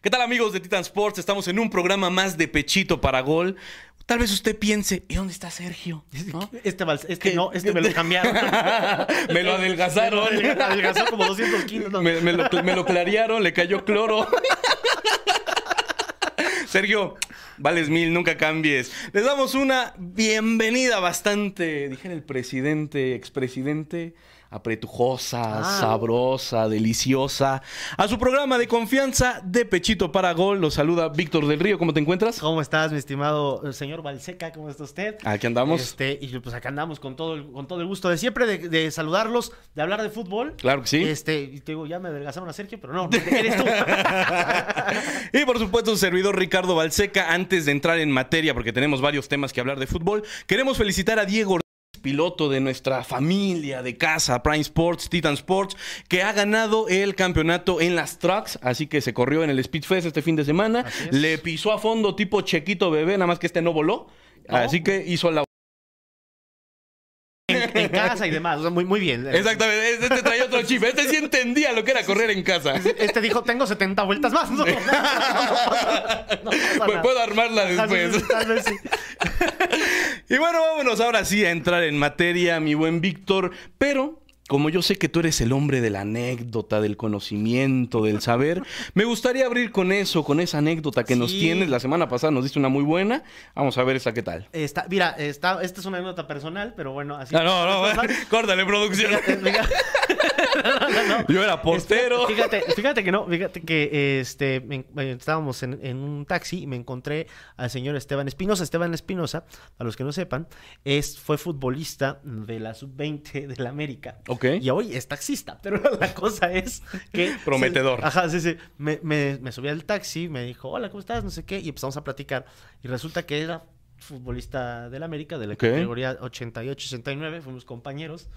¿Qué tal amigos de Titan Sports? Estamos en un programa más de Pechito para Gol. Tal vez usted piense, ¿y dónde está Sergio? ¿No? Este, este no, este me lo cambiaron. me lo adelgazaron. Me lo adelgazó como 200 kilos. ¿no? me, me lo, me lo clarearon, le cayó cloro. Sergio, vales mil, nunca cambies. Les damos una bienvenida bastante, dijera el presidente, expresidente, apretujosa, Ah. sabrosa, deliciosa, a su programa de confianza de Pechito para Gol. Los saluda Víctor del Río. ¿Cómo te encuentras? ¿Cómo estás, mi estimado eh, señor Valseca? ¿Cómo está usted? Aquí andamos. Este, y pues acá andamos con todo el, con todo el gusto de siempre de, de saludarlos, de hablar de fútbol. Claro que sí. Este, y te digo, ya me adelgazaron a Sergio, pero no, eres tú. Y por supuesto, su servidor Ricardo Balseca. Antes de entrar en materia, porque tenemos varios temas que hablar de fútbol, queremos felicitar a Diego piloto de nuestra familia de casa, Prime Sports, Titan Sports, que ha ganado el campeonato en las trucks. Así que se corrió en el Speedfest este fin de semana. Le pisó a fondo tipo chequito bebé, nada más que este no voló. No. Así que hizo la. En, casa y demás. O sea, muy, muy bien. Exactamente, este traía otro chip. Este sí entendía lo que era correr en casa. Este dijo, tengo 70 vueltas más. No, Pues puedo armarla después. tal vez sí. Y bueno, vámonos ahora sí a entrar en materia, mi buen Víctor. Pero, como yo sé que tú eres el hombre de la anécdota, del conocimiento, del saber, me gustaría abrir con eso, con esa anécdota que nos tienes. La semana pasada nos diste una muy buena. Vamos a ver esa qué tal. Está, mira, está, esta es una anécdota personal, pero bueno, así. Ah, no, no, córtale, producción. Fíjate, fíjate. No, no, no. Yo era postero. Fíjate, fíjate que no, fíjate que este me- estábamos en, en un taxi y me encontré al señor Esteban Espinosa. Esteban Espinosa, para los que no sepan, es, fue futbolista de la sub-20 de la América. Ok. Y hoy es taxista, pero la cosa es que... Prometedor. se- ajá, sí, sí. Me, me, me subí al taxi, me dijo, hola, ¿cómo estás? No sé qué, y empezamos a platicar. Y resulta que era futbolista del América, de la Ok. categoría 88-69, fuimos compañeros.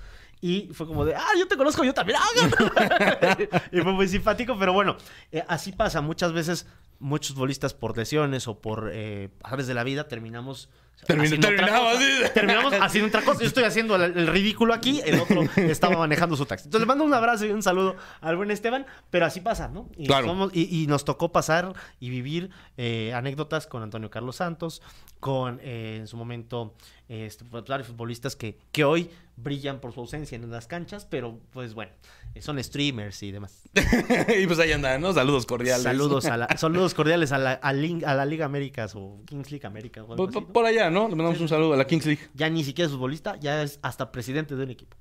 Y fue como de, ah, yo te conozco, yo también. Y fue muy simpático, pero bueno, eh, así pasa. Muchas veces, muchos futbolistas por lesiones o por eh, aves de la vida terminamos. Termin- otra. Terminamos haciendo otra cosa. Yo estoy haciendo el, el ridículo aquí, el otro estaba manejando su taxi. Entonces le mando un abrazo y un saludo al buen Esteban, pero así pasa, ¿no? Y, Claro. somos- y, y nos tocó pasar y vivir eh, anécdotas con Antonio Carlos Santos, con eh, en su momento eh, este, futbolistas que, que hoy brillan por su ausencia en las canchas, pero pues bueno, son streamers y demás. y pues ahí andan, ¿no? Saludos cordiales. Saludos, a la- saludos cordiales a la, a la Liga Américas o Kings League América. o algo Por, así, por- ¿no? por allá, ¿no? Le mandamos un saludo a la Kings League. Ya ni siquiera es futbolista, ya es hasta presidente de un equipo.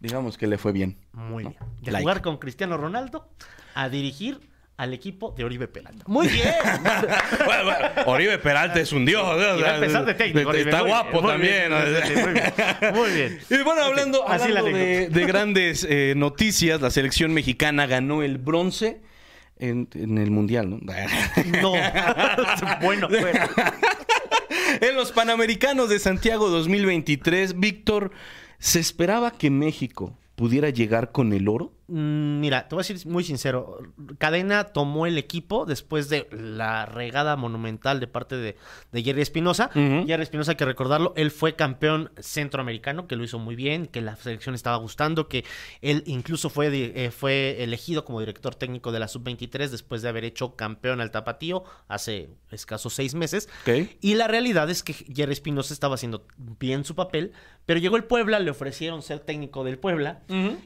Digamos que le fue bien. Muy ¿no? bien. De Like. jugar con Cristiano Ronaldo a dirigir al equipo de Oribe Peralta. Muy bien. bueno, bueno, Oribe Peralta es un dios. ¿no? O Y va a empezar de técnico. Oribe. Está Muy guapo bien, muy también. bien, ¿no? Muy bien. Muy bien. Y bueno, hablando, Así la hablando de, de grandes eh, noticias, la selección mexicana ganó el bronce en, en el Mundial, ¿no? No. bueno, bueno. en los Panamericanos de Santiago 2023, Víctor, ¿se esperaba que México pudiera llegar con el oro? Mm, Mira, te voy a decir muy sincero. Cadena tomó el equipo después de la regada monumental de parte de, de Jerry Espinosa. Jerry Espinosa, hay que recordarlo, él fue campeón centroamericano, que lo hizo muy bien, que la selección estaba gustando, que él incluso fue, eh, fue elegido como director técnico de la sub-23 después de haber hecho campeón al Tapatío hace escasos seis meses. Ok. Y la realidad es que Jerry Espinosa estaba haciendo bien su papel, pero llegó el Puebla, le ofrecieron ser técnico del Puebla,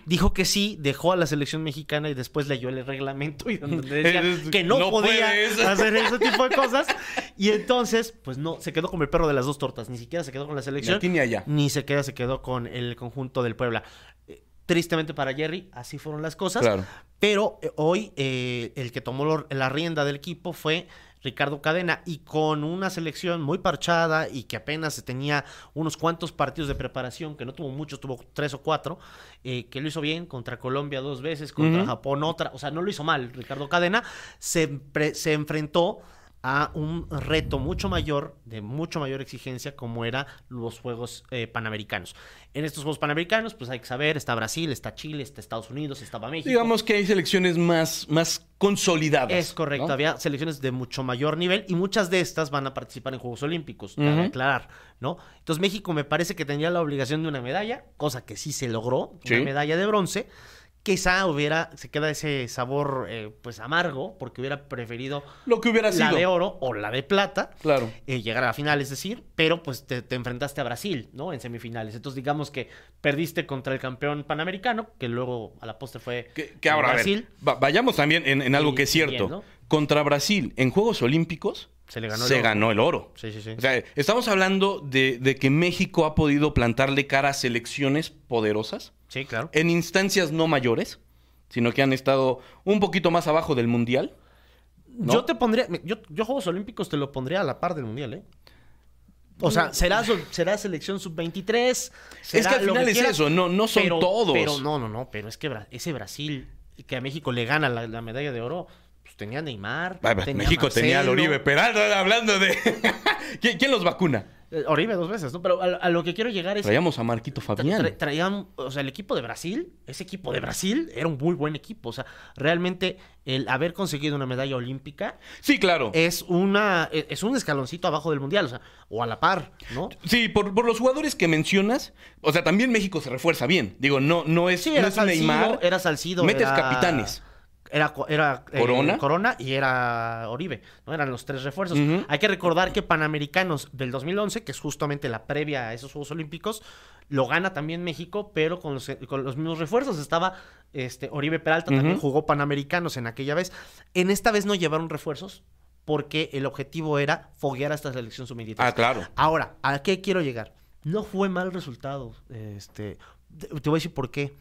dijo que sí, dejó a la selección mexicana y después leyó el reglamento y donde decía que no, no podía puedes. hacer ese tipo de cosas. Y entonces, pues no, se quedó como el perro de las dos tortas, ni siquiera se quedó con la Ni selección, aquí ni allá. ni se queda, se quedó con el conjunto del Puebla. Eh, Tristemente para Jerry, así fueron las cosas. Claro. Pero eh, hoy eh, el que tomó lo- la rienda del equipo fue Ricardo Cadena y con una selección muy parchada y que apenas tenía unos cuantos partidos de preparación, que no tuvo muchos, tuvo tres o cuatro, eh, que lo hizo bien contra Colombia dos veces, contra. Japón otra, o sea, no lo hizo mal Ricardo Cadena, se, se enfrentó a un reto mucho mayor, de mucho mayor exigencia, como era los Juegos eh, Panamericanos. En estos Juegos Panamericanos, pues hay que saber, está Brasil, está Chile, está Estados Unidos, estaba México. Digamos que hay selecciones más, más consolidadas. Es correcto, ¿no? había selecciones de mucho mayor nivel y muchas de estas van a participar en Juegos Olímpicos, Ujú. aclarar, ¿no? Entonces México me parece que tenía la obligación de una medalla, cosa que sí se logró, Sí. una medalla de bronce, quizá hubiera, se queda ese sabor eh, pues amargo, porque hubiera preferido Lo que hubiera la sido. de oro o la de plata. Claro. eh, llegar a la final, es decir, pero pues te, te enfrentaste a Brasil, ¿no? En semifinales. Entonces digamos que perdiste contra el campeón panamericano, que luego a la postre fue Que, que ahora, a ver, Brasil. va- vayamos también en, en algo Y- que es cierto. bien, ¿no? Contra Brasil, en Juegos Olímpicos, Se le ganó el se oro. ganó el oro. Sí, sí, sí. O sea, estamos hablando de, de que México ha podido plantarle cara a selecciones poderosas sí, claro. en instancias no mayores, sino que han estado un poquito más abajo del Mundial. ¿no? Yo te pondría, yo, yo Juegos Olímpicos te lo pondría a la par del Mundial, ¿eh? O sea, será, so- será selección sub-23. Es que al final es eso, no, no son pero, todos. Pero no, no, no, pero es que Bra- ese Brasil que a México le gana la, la medalla de oro, pues tenía Neymar. Tenía México tenía al Oribe Peralta hablando de... ¿Quién, quién los vacuna? Eh, Oribe dos veces, ¿no? Pero a, a lo que quiero llegar es... Traíamos a Marquito Fabián. tra- traían, o sea, el equipo de Brasil, ese equipo de Brasil era un muy buen equipo. O sea, realmente el haber conseguido una medalla olímpica Sí, claro. es una e- es un escaloncito abajo del mundial, o sea, o a la par, ¿no? Sí, por, por los jugadores que mencionas, o sea, también México se refuerza bien. Digo, no, no es, Sí, no es Salcido, Neymar. era Salcido, Metes era- capitanes. Era, eh, Corona. Corona y era Oribe, ¿no? Eran los tres refuerzos. Hay que recordar que Panamericanos del 2011, que es justamente la previa a esos Juegos Olímpicos, lo gana también México, pero con los, con los mismos refuerzos. Estaba este, Oribe Peralta, también jugó Panamericanos en aquella vez. En esta vez no llevaron refuerzos porque el objetivo era foguear a esta selección sub-23. Ah, claro. Ahora, ¿a qué quiero llegar? No fue mal resultado. Este, te te voy a decir por qué.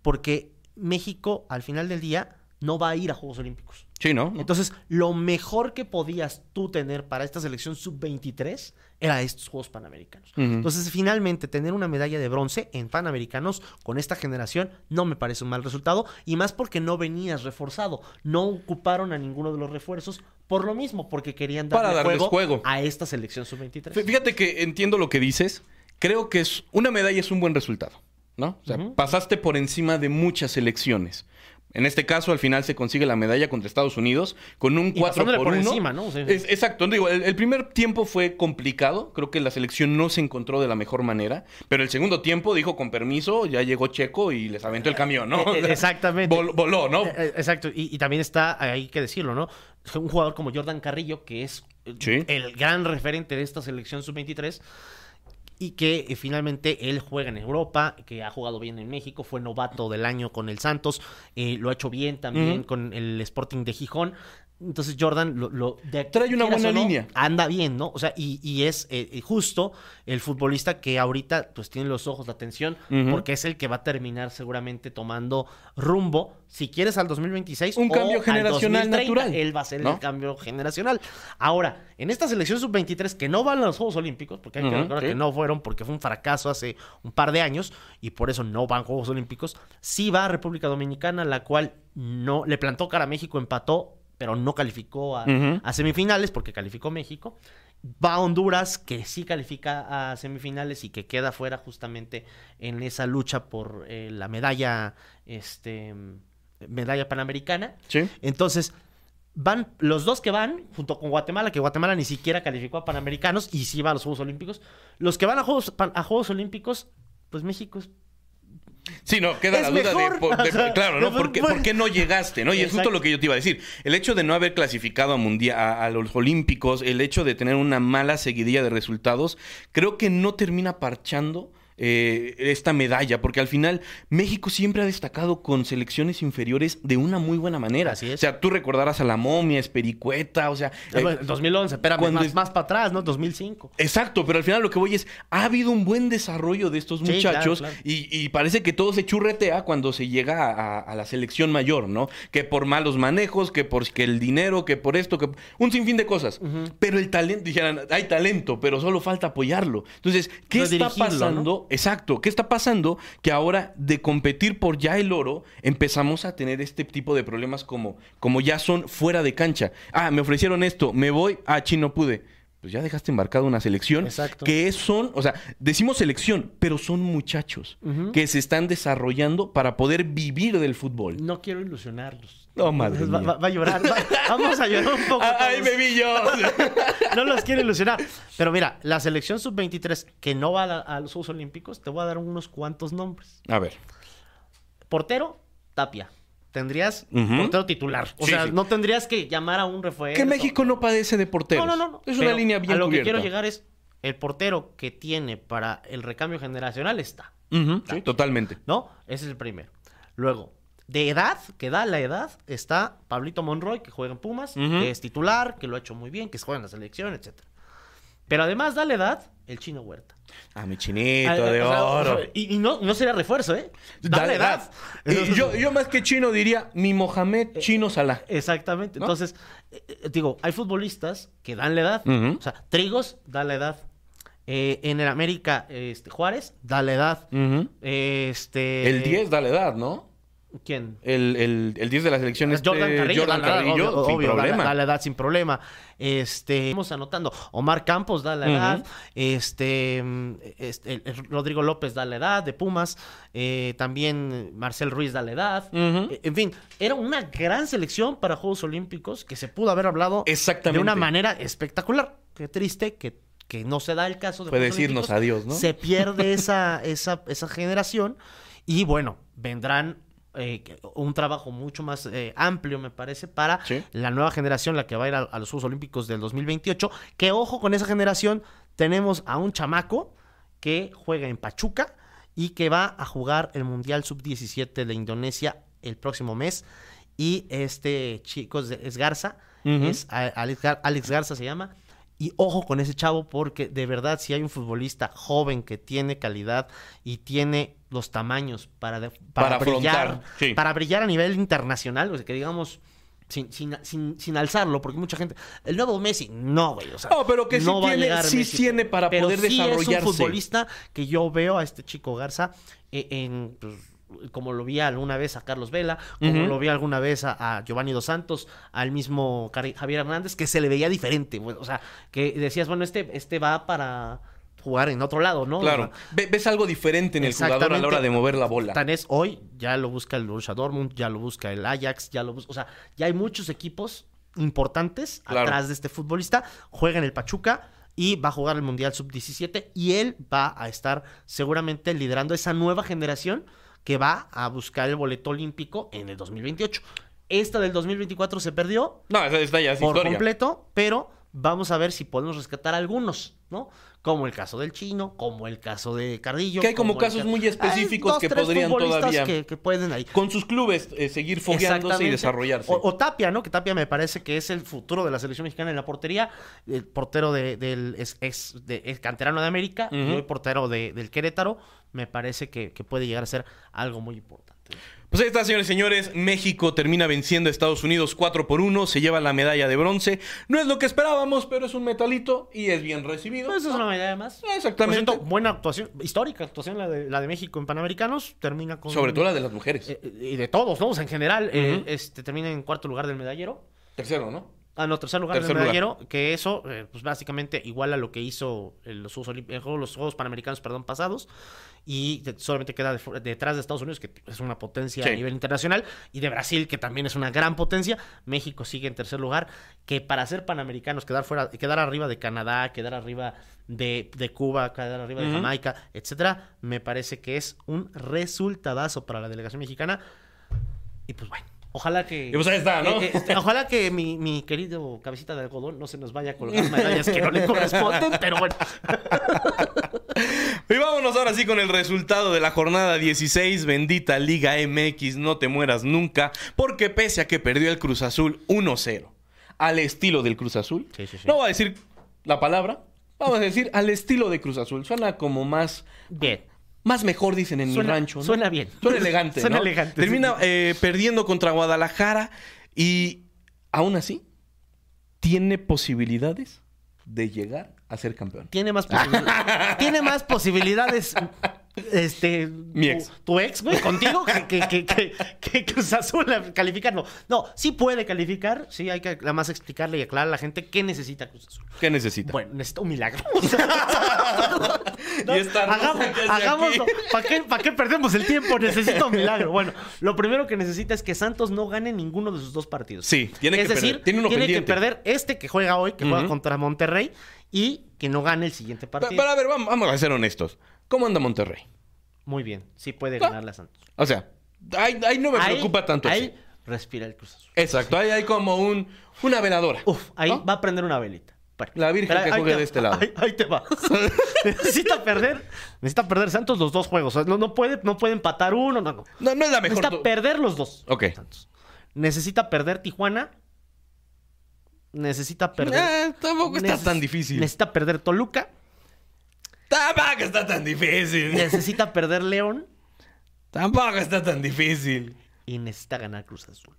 Porque México, al final del día, no va a ir a Juegos Olímpicos. Sí, ¿no? Entonces, lo mejor que podías tú tener para esta selección sub-23 era estos Juegos Panamericanos. Entonces, finalmente, tener una medalla de bronce en Panamericanos con esta generación no me parece un mal resultado. Y más porque no venías reforzado. No ocuparon a ninguno de los refuerzos por lo mismo, porque querían Para darle darles juego, juego. a esta selección sub-23. Fí- Fíjate que entiendo lo que dices. Creo que es una medalla es un buen resultado, ¿no? O sea, pasaste por encima de muchas selecciones. En este caso, al final se consigue la medalla contra Estados Unidos con un Y 4 pasándole por por 1. encima, ¿no? Es- exacto. Digo, el, el primer tiempo fue complicado. Creo que la selección no se encontró de la mejor manera. Pero el segundo tiempo dijo con permiso, ya llegó Checo y les aventó el camión, ¿no? Eh, eh, exactamente. Vol- voló, ¿no? Eh, Exacto, y, y también está, hay que decirlo, ¿no? Un jugador como Jordan Carrillo, que es Sí. el gran referente de esta selección sub-23, y que eh, finalmente él juega en Europa, que ha jugado bien en México, fue novato del año con el Santos, eh, lo ha hecho bien también con el Sporting de Gijón. Entonces Jordan lo, lo- de- Trae una buena no, línea. Anda bien, ¿no? O sea, y, y es eh, eh, justo el futbolista que ahorita pues tiene los ojos, la atención, porque es el que va a terminar seguramente tomando rumbo, si quieres, al 2026. Un o cambio al generacional 2030. natural, Él va a ser ¿no? el cambio generacional. Ahora, en esta selección sub-23 que no van a los Juegos Olímpicos, porque hay que recordar sí. que no fueron porque fue un fracaso hace un par de años y por eso no van Juegos Olímpicos, sí va a República Dominicana, la cual no le plantó cara a México, empató, pero no calificó a, semifinales porque calificó México. Va a Honduras, que sí califica a semifinales y que queda fuera justamente en esa lucha por eh, la medalla, este, medalla panamericana. Sí. Entonces, van los dos que van, junto con Guatemala, que Guatemala ni siquiera calificó a Panamericanos y sí va a los Juegos Olímpicos. Los que van a Juegos, a Juegos Olímpicos, pues México es Sí, no, queda la duda de, por- claro, ¿no? ¿Por qué, por qué no llegaste? ¿no? Y es justo lo que yo te iba a decir. El hecho de no haber clasificado a, mundia- a, a los Olímpicos, el hecho de tener una mala seguidilla de resultados, creo que no termina parchando eh, esta medalla, porque al final México siempre ha destacado con selecciones inferiores de una muy buena manera. Así es. O sea, tú recordarás a la momia, Espericueta, o sea... eh, bueno, 2011, espérame, cuando más, es- más para atrás, ¿no? 2005. Exacto, pero al final lo que voy es, ha habido un buen desarrollo de estos Sí, muchachos claro, claro. Y, y parece que todo se churretea cuando se llega a, a la selección mayor, ¿no? Que por malos manejos, que por que el dinero, que por esto, que un sinfín de cosas. Pero el talento, dijeran, hay talento, pero solo falta apoyarlo. Entonces, ¿qué está Redirigirlo, Exacto, ¿qué está pasando? Que ahora de competir por ya el oro, empezamos a tener este tipo de problemas como, como ya son fuera de cancha. Ah, me ofrecieron esto, me voy, ah, chi, no pude. Pues ya dejaste embarcado una selección Exacto. que son, o sea, decimos selección, pero son muchachos que se están desarrollando para poder vivir del fútbol. No quiero ilusionarlos. No, madre va, mía. va- va a llorar. va- vamos a llorar un poco. Ah, ¡Ay, todos. me vi yo! no los quiero ilusionar. Pero mira, la selección sub-23 que no va a, la- a los Juegos Olímpicos, te voy a dar unos cuantos nombres. a ver. Portero, Tapia. Tendrías Ujú. portero titular. O Sí, sea, sí. no tendrías que llamar a un refuerzo. Que México no padece de porteros. No, no, no. Es Pero una línea bien A lo cubierta. que quiero llegar es el portero que tiene para el recambio generacional está, sí, totalmente. ¿no? Ese es el primero. Luego, de edad, que da la edad, está Pablito Monroy, que juega en Pumas, que es titular, que lo ha hecho muy bien, que juega en la selección, etcétera. Pero además da la edad el chino Huerta. A mi chinito de o sea, oro. o sea, y, y no, no sería refuerzo, ¿eh? Da Dale, la edad. Y yo, yo más que chino diría mi Mohamed Chino Salah. Exactamente. ¿No? Entonces, eh, eh, digo, hay futbolistas que dan la edad. O sea, Trigos da la edad. Eh, en el América, este, Juárez da la edad. Este. El 10 da la edad, ¿no? ¿Quién? El, el, el 10 de la selección este, Jordan Carrillo, Jordan la Carrillo, obvio, sin obvio, problema. Da, la edad sin problema. Este, vamos anotando. Omar Campos da la edad. Este, este, Rodrigo López da la edad de Pumas. Eh, también Marcel Ruiz da la edad. Eh, En fin, era una gran selección para Juegos Olímpicos que se pudo haber hablado Exactamente. de una manera espectacular. Qué triste que, que no se da el caso de Puede decirnos Olímpicos. adiós, ¿no? Se pierde esa, esa, esa generación y bueno, vendrán eh, un trabajo mucho más eh, amplio, me parece, para Sí. la nueva generación, la que va a ir a, a los Juegos Olímpicos del 2028. Que ojo con esa generación, tenemos a un chamaco que juega en Pachuca y que va a jugar el Mundial Sub-17 de Indonesia el próximo mes. Y este chico es, Garza, es Alex, Gar- Alex Garza se llama. Y ojo con ese chavo porque de verdad si hay un futbolista joven que tiene calidad y tiene los tamaños para, de- para, Para brillar, afrontar, sí. para brillar a nivel internacional, o sea, que digamos sin, sin, sin, sin alzarlo, porque mucha gente, el nuevo Messi, no, güey, o sea, No, pero que sí tiene- llegar sí Messi, tiene para pero poder sí desarrollarse. Es un futbolista que yo veo a este chico Garza eh, en pues, como lo vi alguna vez a Carlos Vela, como lo vi alguna vez a, a Giovanni Dos Santos, al mismo Javier Hernández, que se le veía diferente, o sea, que decías, bueno, este, este va para jugar en otro lado, ¿no? Claro. Ves algo diferente en el jugador a la hora de mover la bola. Tan es hoy, ya lo busca el Borussia Dortmund, ya lo busca el Ajax, ya lo busca, o sea, ya hay muchos equipos importantes Claro. atrás de este futbolista, juega en el Pachuca y va a jugar el Mundial Sub-17 y él va a estar seguramente liderando esa nueva generación que va a buscar el boleto olímpico en el 2028. Esta del 2024 se perdió, No, esa, esta ya es por historia. completo, pero vamos a ver si podemos rescatar algunos, ¿no? Como el caso del chino, como el caso de Cardillo. Que hay como casos ca- muy específicos dos, que podrían todavía- Que, que pueden ahí. Con sus clubes eh, seguir fogueándose y desarrollarse. O, o Tapia, ¿no? Que Tapia me parece que es el futuro de la selección mexicana en la portería. El portero de- del es, es- de- es canterano de América y hoy portero de- del Querétaro. Me parece que, que puede llegar a ser algo muy importante. Pues ahí está, señores y señores. México termina venciendo a Estados Unidos 4 por 1. Se lleva la medalla de bronce. No es lo que esperábamos, pero es un metalito y es bien recibido. Pues eso es una medalla más. Exactamente. Por cierto, buena actuación, histórica actuación la de, la de México en Panamericanos. Termina con. Sobre todo la de las mujeres. Eh, eh, y de todos, ¿no? O sea, en general, eh, este termina en cuarto lugar del medallero. Tercero, ¿no? Ah, no, tercer lugar Tercer medallero, que eso, eh, pues básicamente igual a lo que hizo los, Juegos Olim- en juegos- los Juegos Panamericanos, perdón, pasados, y solamente queda de detrás de Estados Unidos, que es una potencia Sí. a nivel internacional, y de Brasil, que también es una gran potencia. México sigue en tercer lugar, que para ser panamericanos, quedar fuera, quedar arriba de Canadá, quedar arriba de, de Cuba, quedar arriba de. Jamaica, etcétera, me parece que es un resultadazo para la delegación mexicana. Y pues bueno. Ojalá que. Y pues ahí está, ¿no? Eh, eh, este, ojalá que mi, mi querido cabecita de algodón no se nos vaya a colgar medallas que no le corresponden, pero bueno. Y vámonos ahora sí con el resultado de la jornada 16. Bendita Liga MX, no te mueras nunca. Porque pese a que perdió el Cruz Azul 1-0, al estilo del Cruz Azul, Sí, sí, sí. no voy a decir la palabra, vamos a decir al estilo de Cruz Azul. Suena como más, Bien. Más mejor, dicen en Suena- mi rancho. ¿no? suena bien. Suena elegante. Suena ¿no? elegante, Termina sí. eh, perdiendo contra Guadalajara y aún así tiene posibilidades de llegar a ser campeón. Tiene más posibilidades. tiene más posibilidades. Este. Mi ex. Tu, tu ex, güey, contigo, que, que, que, que, Cruz Azul a calificar. No, no, sí puede calificar. Sí, hay que nada más explicarle y aclarar a la gente qué necesita Cruz Azul. ¿Qué necesita? Bueno, necesita un milagro. Y esta hagamos, hagámoslo. ¿Para qué, ¿Para qué perdemos el tiempo? Necesita un milagro. Bueno, lo primero que necesita es que Santos no gane ninguno de sus dos partidos. Sí, tiene es que decir, perder. Tiene uno que perder este que juega hoy, que juega contra Monterrey, y que no gane el siguiente Pero, partido. pero a ver, vamos, vamos a ser honestos. ¿Cómo anda Monterrey? Muy bien, sí puede Ah. ganarle a Santos. O sea, Ahí, ahí no me Ahí- preocupa tanto. Ahí así. respira el Cruz Azul. Exacto, ahí hay como un, una veladora. Uf, ahí ¿no? va a prender una velita. La Virgen pero que juegue te- de este lado. Ahí, ahí te va. necesita perder. Necesita perder Santos los dos juegos. No, no puede, no puede empatar uno. No, no. No, no es la mejor. Necesita perder los dos. Ok. Santos. Necesita perder Tijuana. Necesita perder. Eh, tampoco está Neces- tan difícil. Necesita perder Toluca. Tampoco está tan difícil. Necesita perder León. Tampoco está tan difícil. Y necesita ganar Cruz Azul.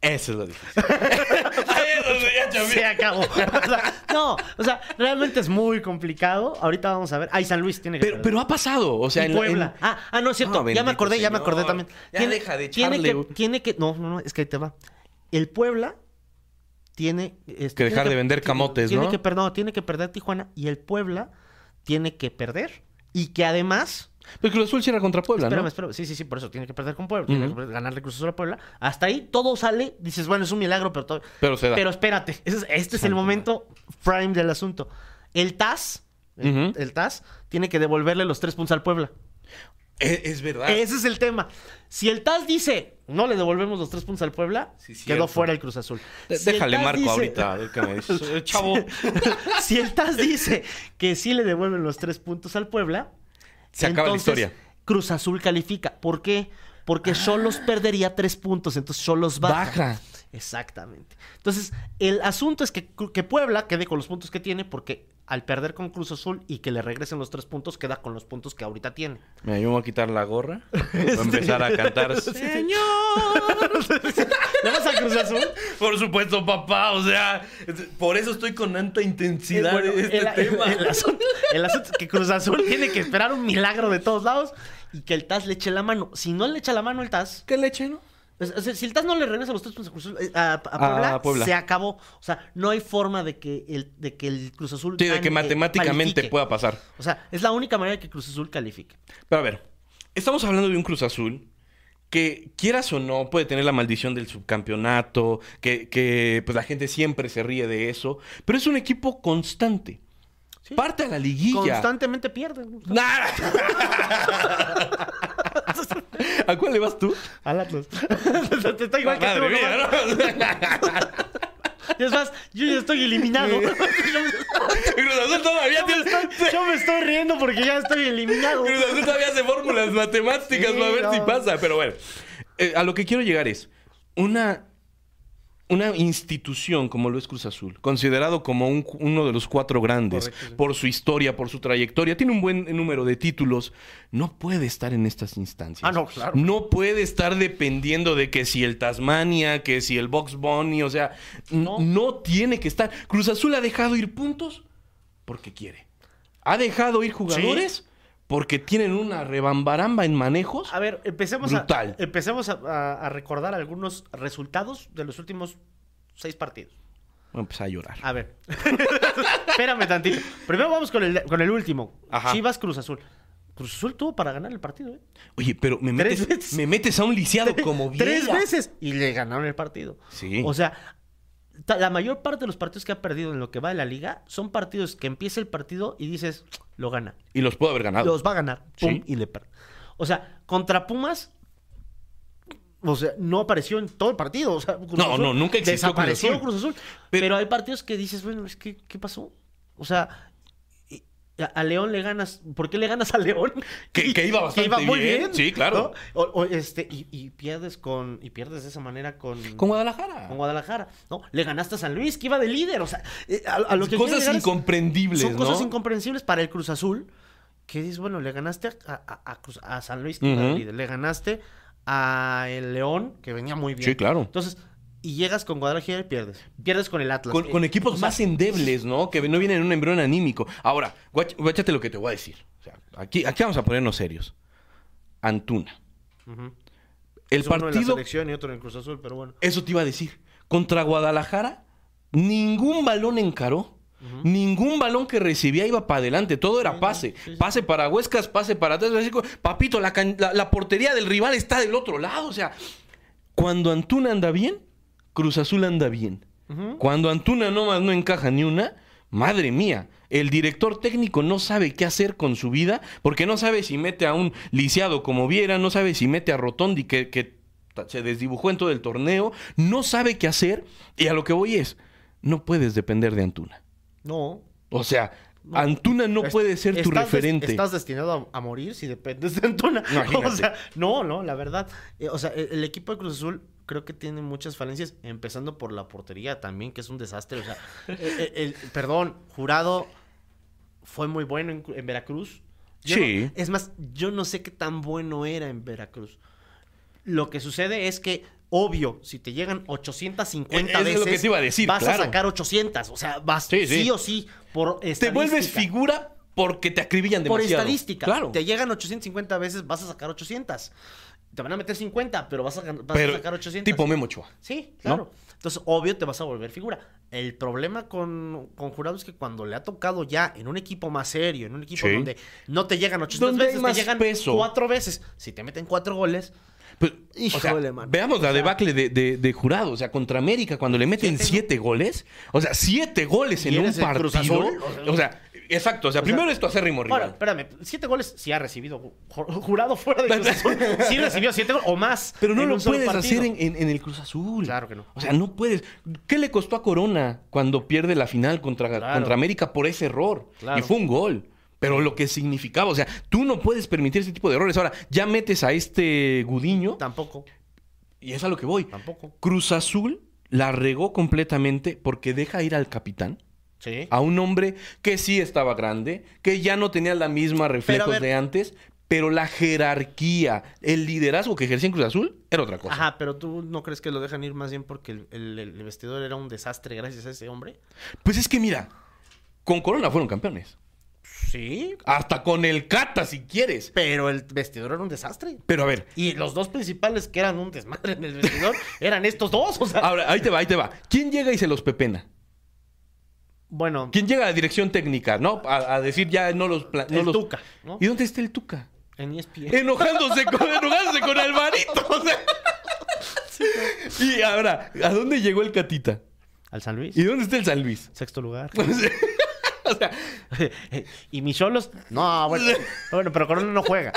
Eso es lo difícil. Se acabó. O sea, no, o sea, realmente es muy complicado. Ahorita vamos a ver. Ay, San Luis tiene que Pero, perder. pero ha pasado. O sea, Y en la- Puebla. en- Ah, ah, no es cierto. No, ya me acordé, ya me acordé también. Ya deja de tiene que, tiene que, no, no, no, es que ahí te va. El Puebla tiene este, Que dejar tiene de vender tiene- camotes, tiene ¿no? Que, per- no, tiene que perder Tijuana y el Puebla tiene que perder y que además Pero Cruz Azul cierra contra Puebla, Espérame, ¿no? espérame. Sí, sí, sí, por eso tiene que perder con Puebla. Tiene Ujú. que ganarle Cruz Azul a Puebla. Hasta ahí todo sale. Dices, bueno, es un milagro, pero todo. Pero se da. Pero espérate. es- este es el momento prime del asunto. El TAS, el, TAS, tiene que devolverle los tres puntos al Puebla. Es, es verdad. Ese es el tema. Si el TAS dice, no le devolvemos los tres puntos al Puebla, Sí, quedó cierto. fuera el Cruz Azul. De- Si el Déjale marco dice- ahorita, ver qué me dices. Eh, Chavo. si el TAS dice que sí le devuelven los tres puntos al Puebla, Se acaba la historia. Cruz Azul califica. ¿Por qué? Porque Cholos perdería tres puntos, entonces Cholos baja. Baja. Exactamente. Entonces, el asunto es que, que Puebla quede con los puntos que tiene, porque al perder con Cruz Azul y que le regresen los tres puntos, queda con los puntos que ahorita tiene. Me voy a quitar la gorra. Voy a empezar a cantar. ¡Señor! ¿Le vas a Cruz Azul? Por supuesto, papá. O sea, por eso estoy con tanta intensidad Bueno, en este el, tema. el- el asunto, el asunto es que Cruz Azul tiene que esperar un milagro de todos lados y que el TAS le eche la mano. Si no le echa la mano el TAS, ¿Qué leche, no? O sea, si el TAS no le regresa los tres puntos a Cruz Azul, eh, a, a Puebla, A Puebla. se acabó. O sea, no hay forma de que el, de que el Cruz Azul Sí, de que eh, matemáticamente califique. pueda pasar. O sea, es la única manera que Cruz Azul califique. Pero a ver, estamos hablando de un Cruz Azul que, quieras o no, puede tener la maldición del subcampeonato, que, que, pues la gente siempre se ríe de eso, pero es un equipo constante. Sí. Parte a la liguilla. Constantemente pierden. ¡Nah! ¿A cuál le vas tú? Al Atlas. Está igual que tú, Madre ¿no? mía, ¿no? Es más, yo ya estoy eliminado. Cruz Azul todavía tiene... yo me estoy riendo porque ya estoy eliminado. Cruz Azul todavía hace fórmulas matemáticas Sí, para ver no. si pasa. Pero bueno, eh, a lo que quiero llegar es una, una institución como lo es Cruz Azul, considerado como un- uno de los cuatro grandes Correcto, sí. por su historia, por su trayectoria, tiene un buen número de títulos, no puede estar en estas instancias. Ah, no, claro. No puede estar dependiendo de que si el Tasmania, que si el Box Bunny, o sea, no, No. no tiene que estar. Cruz Azul ha dejado ir puntos porque quiere. Ha dejado ir jugadores porque tienen una rebambaramba en manejos. A ver, empecemos, Brutal. A, empecemos a, recordar algunos resultados de los últimos seis partidos. Voy a empezar a llorar. A ver. Espérame tantito. Primero vamos con el, con el último. Ajá. Chivas Cruz Azul. Cruz Azul tuvo para ganar el partido, ¿eh? Oye, pero me metes, me metes a un lisiado como bien. Tres veces. Y le ganaron el partido. Sí. O sea, la mayor parte de los partidos que ha perdido en lo que va de la liga son partidos que empieza el partido y dices, lo gana. Y los puedo haber ganado. Los va a ganar. Pum, Sí. y le. O sea, contra Pumas. O sea, no apareció en todo el partido. O sea, Cruz No, no, nunca existió Desapareció Cruz Cruz Azul. Azul. Pero- Pero, hay partidos que dices, bueno, es que, ¿qué pasó? O sea, a, León le ganas. ¿Por qué le ganas a León? Que- que iba bastante muy bien. bien. Sí, claro. ¿no? O- o este, y, y pierdes con. Y pierdes de esa manera con. Con Guadalajara. con Guadalajara. No, le ganaste a San Luis, que iba de líder. O sea, eh, a, a lo que Cosas llegar es- incomprendibles, son ¿no? cosas incomprensibles para el Cruz Azul. Que dices, bueno, le ganaste a, a- a Cruz- a San Luis, que iba de líder. Le ganaste a el León, que venía muy bien. Sí, claro. Entonces, y llegas con Guadalajara y pierdes. Pierdes con el Atlas. Con, Eh, con equipos o sea, más endebles, ¿no? Que no vienen en un embrión anímico. Ahora, guáchate lo que te voy a decir. O sea, aquí, aquí vamos a ponernos serios. Antuna. Ujú. El Es uno en la partido, selección y otro en el Cruz Azul, pero bueno. eso te iba a decir. Contra Guadalajara, ningún balón encaró. Ningún balón que recibía iba para adelante, todo era pase. sí, sí. Pase para Huescas, pase para atrás. Papito, la- la portería del rival está del otro lado. O sea, cuando Antuna anda bien, Cruz Azul anda bien. Cuando Antuna nomás no encaja ni una, Madre mía, el director técnico no sabe qué hacer con su vida porque no sabe si mete a un lisiado como Viera, no sabe si mete a Rotondi que, que se desdibujó en todo el torneo, no sabe qué hacer y a lo que voy es, no puedes depender de Antuna. No. O sea, Antuna no Es- puede ser tu des- referente. estás destinado a, a morir si dependes de Antuna. Imagínate. O sea, no, no, la verdad. eh, o sea, el, el equipo de Cruz Azul creo que tiene muchas falencias, empezando por la portería también, que es un desastre. O sea, el- el- el- perdón, jurado fue muy bueno en, en Veracruz. Yo Sí. no- es más, yo no sé qué tan bueno era en Veracruz. Lo que sucede es que, obvio, si te llegan 850 Es- es veces, lo que te iba a decir, vas claro. a sacar 800. O sea, vas Sí, sí, sí. o sí por Te vuelves figura porque te acribillan Por demasiado. estadística. Claro. Te llegan 850 veces, vas a sacar 800. Te van a meter 50, pero vas a, vas Pero, a sacar 800. tipo Memo Ochoa. Sí, claro. Entonces, obvio, te vas a volver figura. El problema con, con Jurado es que cuando le ha tocado ya en un equipo más serio, en un equipo Sí. donde no te llegan 800 Donde hay veces, te llegan peso. cuatro veces. Si te meten cuatro goles, Pero, o sea, veamos la debacle de, de- de jurado. O sea, contra América, cuando le meten Siete, siete goles. O sea, siete goles ¿Y en un partido. O sea, exacto. O sea, primero esto acérrimo rival. Bueno, espérame, siete goles sí ha recibido. Ju- Jurado fuera de Cruz Azul. Sí recibió siete goles o más. Pero no lo puedes partido. hacer en, en- en el Cruz Azul. Claro que no. O sea, no puedes. ¿Qué le costó a Corona cuando pierde la final contra, Claro. contra América por ese error? Claro. Y fue un gol. Pero lo que significaba, o sea, tú no puedes permitir ese tipo de errores. Ahora, ya metes a este Gudiño Tampoco, y es a lo que voy. tampoco. Cruz Azul la regó completamente porque deja ir al capitán. Sí. A un hombre que sí estaba grande, que ya no tenía la misma reflejos ver- de antes, pero la jerarquía, el liderazgo que ejercía en Cruz Azul era otra cosa. Ajá, pero tú no crees que lo dejan ir más bien porque el, el- el vestidor era un desastre gracias a ese hombre. Pues es que mira, con Corona fueron campeones. Sí. Hasta con el Cata, si quieres. Pero el vestidor era un desastre. Pero a ver, Y los dos principales que eran un desmadre en el vestidor eran estos dos. O sea, ahora, ahí te va, ahí te va. ¿Quién llega y se los pepena? Bueno, ¿Quién llega a la dirección técnica, no? A, a decir ya no los... no el los- Tuca, ¿no? ¿Y dónde está el Tuca? En ESPN. Enojándose con, enojándose con Alvarito. o sea. Y ahora, ¿a dónde llegó el Catita? Al San Luis. ¿Y dónde está el San Luis? Sexto lugar. O sea, y mis cholos, no, bueno, bueno, pero Corona no juega.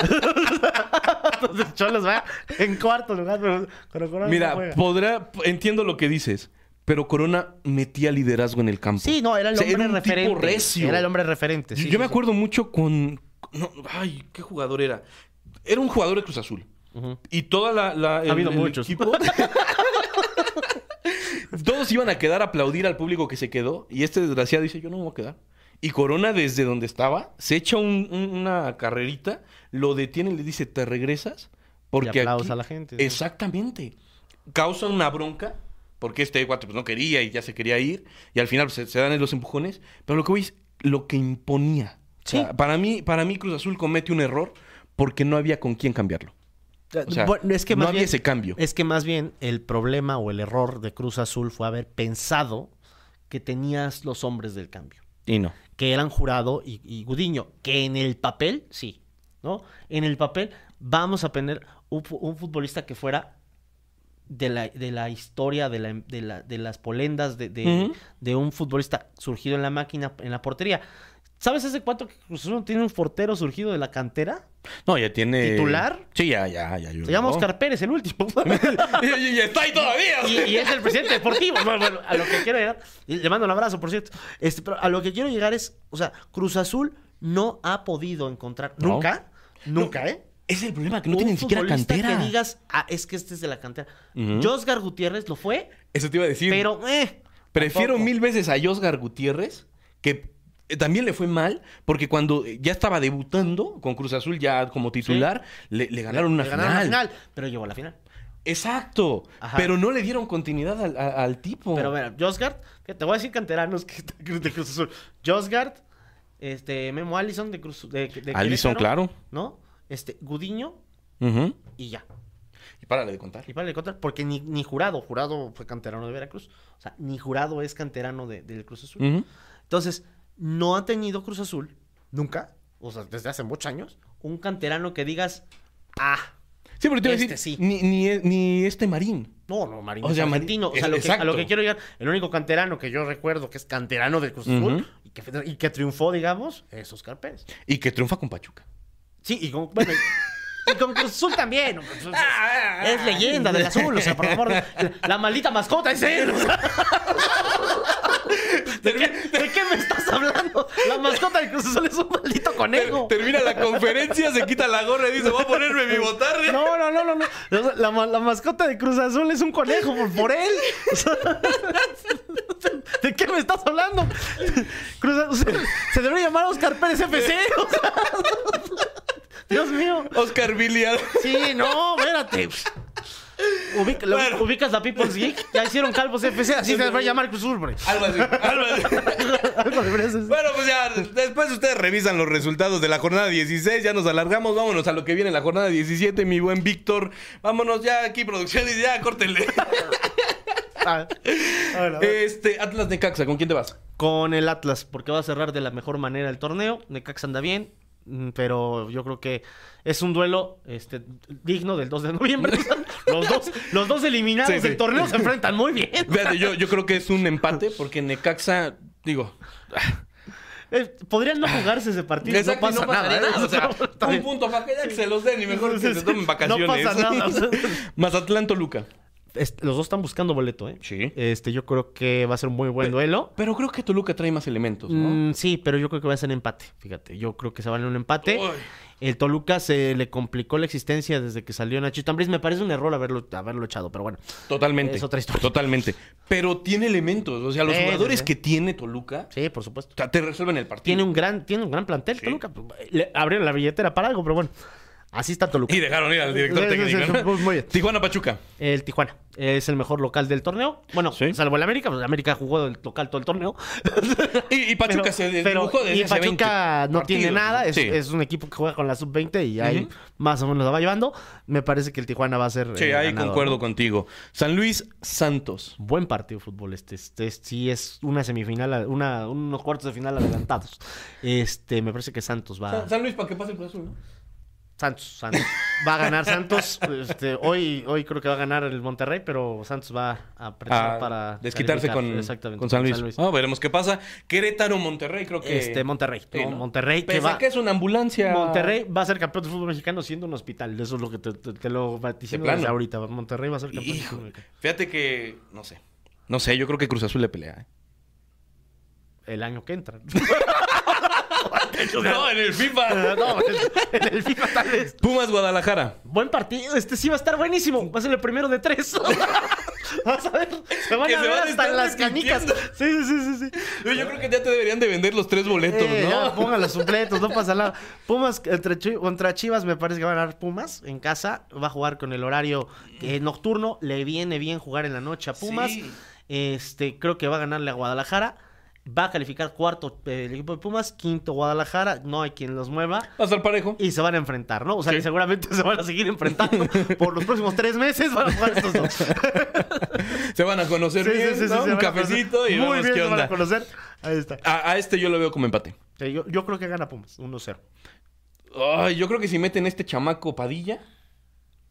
Entonces Cholos va en cuarto lugar, pero, pero Corona no mira, juega. podrá, entiendo lo que dices, pero Corona metía liderazgo en el campo. Sí, no, era el O sea, hombre era un tipo referente. recio. Era el hombre referente. Yo, sí, yo me acuerdo mucho con. no, ay, ¿qué jugador era? Era un jugador de Cruz Azul. Y toda la. la- el- habido el muchos. equipo- Todos iban a quedar a aplaudir al público que se quedó. Y este desgraciado dice: Yo no me voy a quedar. Y Corona, desde donde estaba, se echa un- un- una carrerita, lo detiene y le dice: ¿Te regresas? Porque Y aplausos aquí- a la gente, sí. Exactamente. Causa una bronca. Porque este cuate pues, no quería y ya se quería ir. Y al final pues, se, se dan los empujones. Pero lo que voy es lo que imponía. O sea, Sí. para, mí, para mí Cruz Azul comete un error porque no había con quién cambiarlo. O sea, Bueno, es que no más había bien- ese cambio. Es que más bien el problema o el error de Cruz Azul fue haber pensado que tenías los hombres del cambio. Y no. que eran Jurado y, y Gudiño, que en el papel, sí, ¿no? En el papel vamos a tener un futbolista que fuera de la, de la historia, de, la, de, la- de las polendas de, de- de un futbolista surgido en la máquina, en la portería. ¿Sabes hace cuánto que Cruz Azul no tiene un portero surgido de la cantera? No, ya tiene. ¿Titular? Sí, ya, ya, ya. Se llama Oscar Pérez, el último. y, y- y está ahí todavía. y, y es el presidente deportivo. Bueno, bueno, a lo que quiero llegar, le mando un abrazo, por cierto. Este, pero a lo que quiero llegar es, o sea, Cruz Azul no ha podido encontrar No. nunca, nunca, ¿eh? Es el problema, que no tiene ni siquiera cantera. que digas, ah, es que este es de la cantera. Ujú. Josgar Gutiérrez lo fue, Eso te iba a decir. pero, eh. Prefiero tampoco. mil veces a Josgar Gutiérrez, que eh, también le fue mal, porque cuando eh, ya estaba debutando con Cruz Azul ya como titular, le, le ganaron una Le final. ganaron la final, pero llegó a la final. Exacto. Ajá. Pero no le dieron continuidad al, a- al tipo. Pero mira, Josgard, que te voy a decir canteranos que de Cruz Azul. Josgard, este, Memo Allison de Cruz de, de Alisson, Querétaro, claro. ¿No? Este, Gudiño y ya. Y párale de contar. Y para de contar, porque ni, ni jurado, jurado fue canterano de Veracruz. O sea, ni jurado es canterano de- del Cruz Azul. Entonces, no ha tenido Cruz Azul, nunca, o sea, desde hace muchos años, un canterano que digas, ah, Sí, pero te Este decir, sí. ni, ni, ni este Marín. No, no, Marín O es sea, Marín- argentino. O sea, lo que, a lo que quiero llegar, el único canterano que yo recuerdo que es canterano de Cruz Azul y, que, y que triunfó, digamos, es Oscar Pérez. Y que triunfa con Pachuca. Sí, y con, bueno, y, con Cruz Azul también. Cruz Azul Es, es leyenda del azul, o sea, por favor, la, la maldita mascota es él. o sea. ¿De qué, de qué me estás hablando? La mascota de Cruz Azul es un maldito conejo. Termina la conferencia, se quita la gorra y dice, voy a ponerme mi botarga. No, no, no, no. no. La, la mascota de Cruz Azul es un conejo por, por él. O sea, ¿De qué me estás hablando? Cruz Azul, se debería llamar Oscar Pérez FC. o sea. Dios mío. Oscar Biliar. Sí, no, espérate. Ubica- lo- Bueno. Ubicas la People's Geek, ya hicieron Calvos FC, así se debería llamar Cruz. Algo así, algo así. Bueno, pues ya, después ustedes revisan los resultados de la jornada 16, ya nos alargamos, vámonos a lo que viene en la jornada 17, mi buen Víctor. Vámonos ya aquí, producción, y ya, córtenle. Ah, bueno, a. Este, Atlas Necaxa, ¿con quién te vas? con el Atlas, porque va a cerrar de la mejor manera el torneo. Necaxa anda bien, pero yo creo que es un duelo este, digno del 2 de noviembre. los, dos, los dos eliminados Sí, sí. del torneo se enfrentan muy bien. Yo, yo creo que es un empate, porque Necaxa, digo, Eh, podrían no jugarse ese partido. exacto, no pasa nada. ¿eh? O sea, un punto para que ya que se los den y mejor que se tomen vacaciones. No pasa nada, o sea. Mazatlán Toluca. Los dos están buscando boleto, ¿eh? Sí. Este, yo creo que va a ser un muy buen duelo. Pero creo que Toluca trae más elementos, ¿no? Mm, sí, pero yo creo que va a ser empate. Fíjate, yo creo que se va a un empate. Uy. El Toluca se le complicó la existencia desde que salió Nachito Ambriz. Me parece un error haberlo, haberlo echado, pero bueno. Totalmente. Es otra historia. Totalmente. Pero tiene elementos. O sea, los Sí, jugadores sí. que tiene Toluca Sí, por supuesto. o sea, te resuelven el partido. Tiene un gran, tiene un gran plantel. Toluca. Le abrieron la billetera para algo, pero bueno. Así está Toluca. Y dejaron ir al director técnico. sí, ¿no? muy- bien. Tijuana Pachuca. El Tijuana es el mejor local del torneo. Bueno, Sí. salvo el América, pues el América jugó el local todo el torneo. Y, y Pachuca Pero- se pero- dibujó desde y hace 20 Pachuca no tiene nada, es, Sí. es un equipo que juega con la sub-20 y ahí más o menos la va llevando. Me parece que el Tijuana va a ser. Sí, eh, ahí ganador, concuerdo ¿no? contigo. San Luis Santos. Buen partido de fútbol este. Este es- sí es una semifinal, una, unos cuartos de final adelantados. Este, me parece que Santos va. San, San Luis para que pase el Azul, ¿no? Santos, Santos. Va a ganar Santos. Este, hoy, hoy creo que va a ganar el Monterrey, pero Santos va a A para desquitarse con, Exactamente, con San Luis. Ah, veremos qué pasa. Querétaro, Monterrey, creo que. Este, Monterrey. Sí. Monterrey que Pese va. a que es una ambulancia. Monterrey va a ser campeón de fútbol mexicano siendo un hospital. Eso es lo que te, te- te lo vaticino De desde ahorita. Monterrey va a ser campeón de Hijo, fútbol mexicano. fíjate que. No sé. No sé, yo creo que Cruz Azul le pelea. ¿eh? El año que entra. No, en el FIFA. no, en el FIFA tal vez. Pumas Guadalajara. Buen partido. Este sí va a estar buenísimo. Va a ser el primero de tres. Vas a ver. Se van Que a se ver van hasta las canicas. Sí, sí, sí, sí. sí. Yo, yo creo que ya te deberían de vender los tres boletos, Eh, ya, ¿no? pongan los supletos, no pasa nada. Pumas contra Chivas me parece que va a ganar Pumas en casa. Va a jugar con el horario eh, nocturno. Le viene bien jugar en la noche a Pumas. Sí. Este, creo que va a ganarle a Guadalajara. Va a calificar cuarto eh, el equipo de Pumas, quinto Guadalajara. No hay quien los mueva. Va a estar parejo. Y se van a enfrentar, ¿no? O sea, Sí. que seguramente se van a seguir enfrentando por los próximos tres meses. Van a jugar estos dos. Se van a conocer Sí, bien, sí, ¿no? Un cafecito y Muy vemos bien, qué se van a onda. conocer. Ahí está. A, a este yo lo veo como empate. Yo, yo creo que gana Pumas, 1-0. Ay, yo creo que si meten este chamaco Padilla,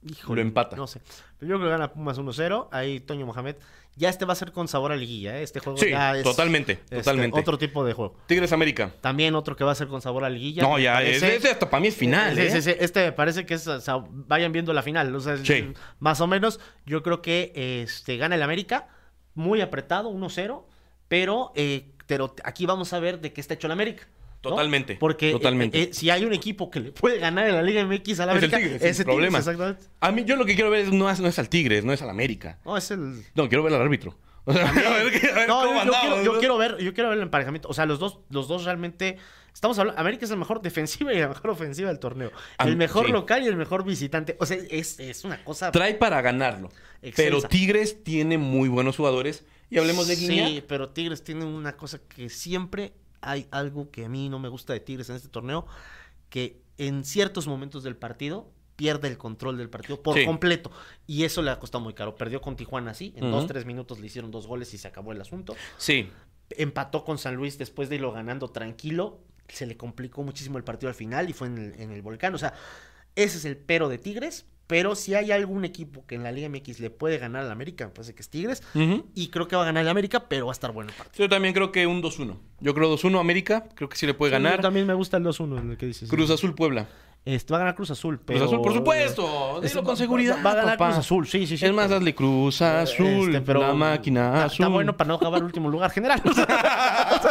Híjole, Lo empata. No sé. Pero yo creo que gana Pumas 1-0. Ahí Toño Mohamed. Ya este va a ser con sabor a liguilla, ¿eh? Este juego Sí, ya es. totalmente, este, totalmente. Otro tipo de juego. Tigres América. También otro que va a ser con sabor a liguilla. No, ya, parece. ese hasta para mí es final, Sí, ¿eh? sí, sí. Este me parece que es. o sea, vayan viendo la final. O sea, es- Sí. más o menos. Yo creo que este, gana el América. Muy apretado, 1-0. Pero, eh, pero aquí vamos a ver de qué está hecho el América. ¿No? Totalmente, Porque eh, totalmente. eh, si hay un equipo que le puede ganar en la Liga MX al Es el América, Tigres, ese problema. Tigres, exactamente. A mí, yo lo que quiero ver es, no, es, no es al Tigres, no es al América. No, es el. No, quiero ver al árbitro. O sea, a ver, qué- a ver No, cómo yo, andamos, quiero, yo quiero ver, yo quiero ver el emparejamiento. O sea, los dos, los dos realmente. Estamos hablando. América es el mejor defensiva y la mejor ofensiva del torneo. Am- el mejor sí. local y el mejor visitante. O sea, es, es una cosa. Trae para ganarlo. Pero. Tigres tiene muy buenos jugadores. Y hablemos de Guiñac. Sí, pero Tigres tiene una cosa que siempre hay algo que a mí no me gusta de Tigres en este torneo, que en ciertos momentos del partido pierde el control del partido por Sí. completo. Y eso le ha costado muy caro. Perdió con Tijuana así. En Ujú. dos, tres minutos le hicieron dos goles y se acabó el asunto. Sí. empató con San Luis después de irlo ganando tranquilo. Se le complicó muchísimo el partido al final y fue en el, en el volcán. O sea, ese es el pero de Tigres. Pero si hay algún equipo que en la Liga MX le puede ganar al América, me parece que es Tigres. Ujú. Y creo que va a ganar el América, pero va a estar bueno el partido. Yo también creo que un 2-1. Yo creo 2-1 América. Creo que sí le puede Sí, ganar. yo también me gusta el 2-1, en el que dices. Cruz Azul Puebla. Este, va a ganar Cruz Azul, pero... Cruz Azul, por supuesto. Es- Dilo con seguridad. Va a ganar papá. Cruz Azul, sí, sí, sí. Es más, pero- hazle Cruz Azul. Este, pero la máquina azul. Está bueno para no acabar último lugar general.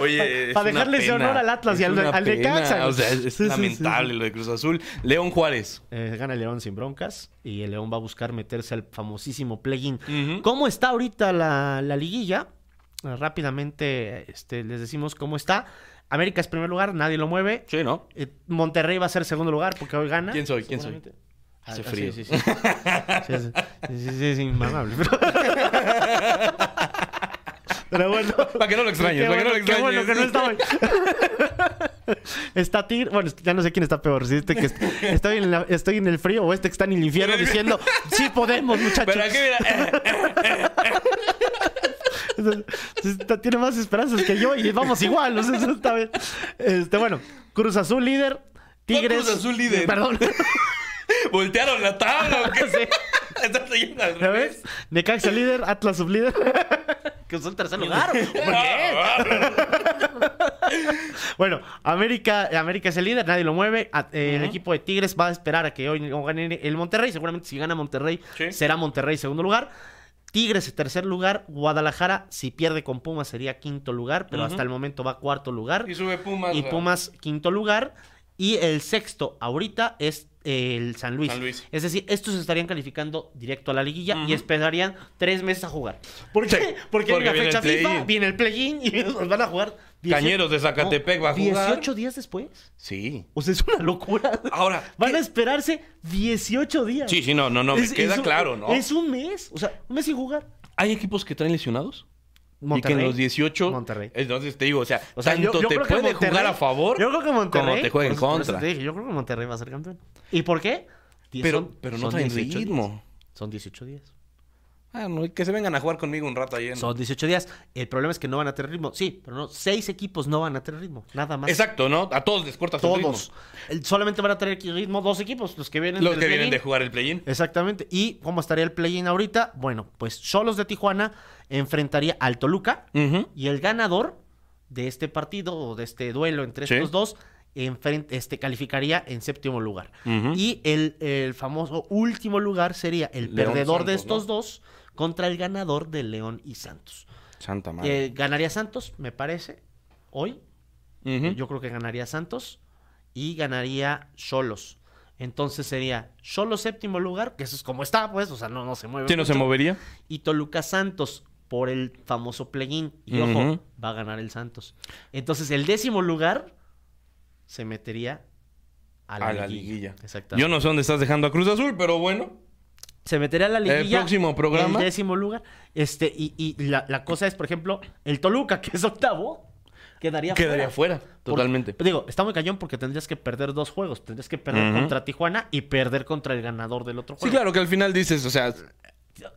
Oye, Para una dejarle ese pena. honor al Atlas y al-. O sea, es, sí, lamentable lo de Cruz Azul. León Juárez. Eh, gana el León sin broncas y el León va a buscar meterse al famosísimo play-in. ¿Cómo está ahorita la, la liguilla? Eh, rápidamente este, les decimos cómo está. América es primer lugar, nadie lo mueve. Sí, ¿no? Eh, Monterrey va a ser segundo lugar porque hoy gana. ¿Quién soy? ¿Quién soy? Hace Ah, frío. Sí, sí, sí. Sí, sí, sí, sí, sí. Pero bueno. Para que no lo extrañes, para que no lo bueno, qué extrañes. bueno que no está Tigre, bueno, ya no sé quién está peor, si este que est- estoy en, la- estoy en el frío o este que está en el infierno diciendo, sí podemos, muchachos. Pero aquí, mira. eh, Está- Tiene más esperanzas que yo y vamos igual, o sea, está bien. Este, bueno, Cruz Azul líder, Tigres. Cruz Azul líder? Perdón. ¿Voltearon la tabla o qué? Sí. Estás leyendo al ¿Ya revés. ves? Necaxa líder, Atlas sublíder. Que es el tercer lugar. ¿Por qué? Bueno, América, América es el líder, nadie lo mueve. A- eh, El equipo de Tigres va a esperar a que hoy no gane el Monterrey. Seguramente si gana Monterrey, Sí. será Monterrey segundo lugar. Tigres en tercer lugar. Guadalajara, si pierde con Pumas, sería quinto lugar, pero hasta el momento va cuarto lugar. Y sube Pumas. Y. Pumas quinto lugar. Y el sexto ahorita es el San Luis. San Luis. Es decir, estos estarían calificando directo a la liguilla y esperarían tres meses a jugar. ¿Por qué? Sí, Porque, porque viene la viene fecha el. FIFA, viene el play-in y nos van a jugar. 18 Cañeros de Zacatepec va a jugar. 18 días después. Sí. O sea, es una locura. Ahora, Van ¿qué? a esperarse 18 días. Sí, sí, no, no, no, me queda un- claro, ¿no? Es un mes. O sea, un mes sin jugar. ¿Hay equipos que traen lesionados? Monterrey. Y que en los 18. Monterrey. Entonces te digo, o sea, O sea, tanto yo- yo te puede jugar a favor. Yo creo que Monterrey. como te juegue en contra. te dije, yo creo que Monterrey va a ser campeón. ¿Y por qué? Pero, son- pero no son traen 18 ritmo. días. Son 18 días. Ah, no, que se vengan a jugar conmigo un rato ahí en... Son 18 días. El problema es que no van a tener ritmo. Sí, pero no. Seis equipos no van a tener ritmo. Nada más. Exacto, ¿no? A todos les cortas el ritmo. Todos. Solamente van a tener ritmo dos equipos. Los que vienen Los del que vienen de jugar el play-in. Exactamente. ¿Y cómo estaría el play-in ahorita? Bueno, pues Solos de Tijuana enfrentaría al Toluca. Y el ganador de este partido o de este duelo entre Sí. estos dos enfrente, este, calificaría en séptimo lugar. Y el, el famoso último lugar sería el León perdedor de estos ¿no? dos contra el ganador de León y Santos. Santa madre. Eh, ganaría Santos, me parece, hoy. Yo creo que ganaría Santos y ganaría Cholos. Entonces sería Cholos séptimo lugar, que eso es como está, pues, o sea, no, no se mueve. ¿Sí no se movería? Y Toluca Santos por el famoso play-in. Y ojo, va a ganar el Santos. Entonces el décimo lugar se metería a la, A la liguilla. Exactamente. Yo no sé dónde estás dejando a Cruz Azul, pero bueno. Se metería a la liguilla. próximo programa. El décimo lugar. Este, y, y la, la cosa es, por ejemplo, el Toluca, que es octavo, quedaría, Quedaría fuera, Por- totalmente. pero digo, está muy cañón porque tendrías que perder dos juegos. Tendrías que perder contra Tijuana y perder contra el ganador del otro Sí, juego. claro que al final dices, o sea,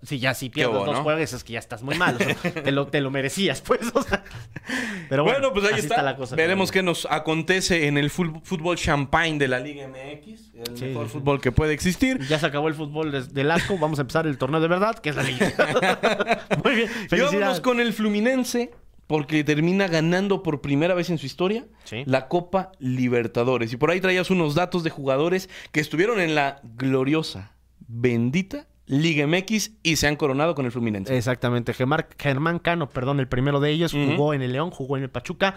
Si ya si pierdes hubo, dos no? es que ya estás muy mal. o sea, te, lo, te lo merecías, pues. o sea. Pero bueno, bueno, pues ahí así está. la cosa. Veremos qué nos acontece en el fútbol champagne de la Liga MX. El Sí, mejor sí, fútbol que puede existir. Ya se acabó el fútbol des- del asco. Vamos a empezar el torneo de verdad, que es la liga. muy bien. Y vámonos con el Fluminense, porque termina ganando por primera vez en su historia Sí. la Copa Libertadores. Y por ahí traías unos datos de jugadores que estuvieron en la gloriosa, bendita Liga MX y se han coronado con el Fluminense. Exactamente. Germán, Germán Cano, perdón, el primero de ellos, jugó en el León, jugó en el Pachuca.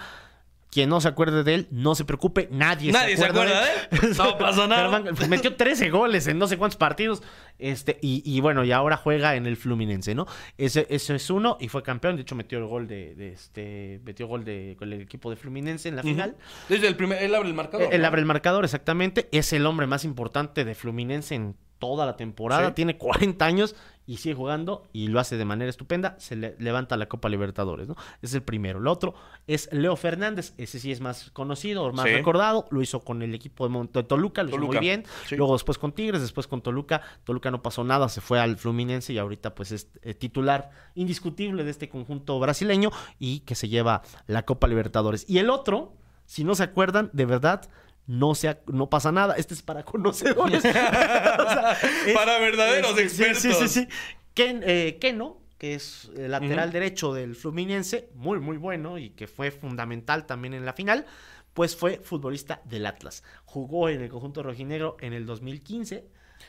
Quien no se acuerde de él, no se preocupe, nadie, Nadie se acuerda de él. No pasa nada. Germán, pues, metió 13 goles en no sé cuántos partidos. Este, y, y bueno, y ahora juega en el Fluminense, ¿no? Ese, ese es uno y fue campeón. De hecho, metió el gol de, de este. Metió gol de, con el equipo de Fluminense en la final. Desde el primer, él abre el marcador. Él ¿no? abre el marcador, exactamente. Es el hombre más importante de Fluminense en toda la temporada. Sí. Tiene 40 años y sigue jugando y lo hace de manera estupenda. Se le levanta la Copa Libertadores, ¿no? Es el primero. El otro es Leo Fernández. Ese sí es más conocido, más Sí. recordado. Lo hizo con el equipo de, de Toluca, lo Toluca, hizo muy bien. sí. Luego después con Tigres, después con Toluca. Toluca no pasó nada, se fue al Fluminense y ahorita pues es eh, titular indiscutible de este conjunto brasileño y que se lleva la Copa Libertadores. Y el otro, si no se acuerdan, de verdad, no, sea, no pasa nada. Este es para conocedores. O sea, es- Para verdaderos es- sí, expertos. Sí, sí, sí. Ken, eh, Keno, que es el lateral derecho del Fluminense, muy, muy bueno y que fue fundamental también en la final, pues fue futbolista del Atlas. Jugó en el conjunto rojinegro en el 2015.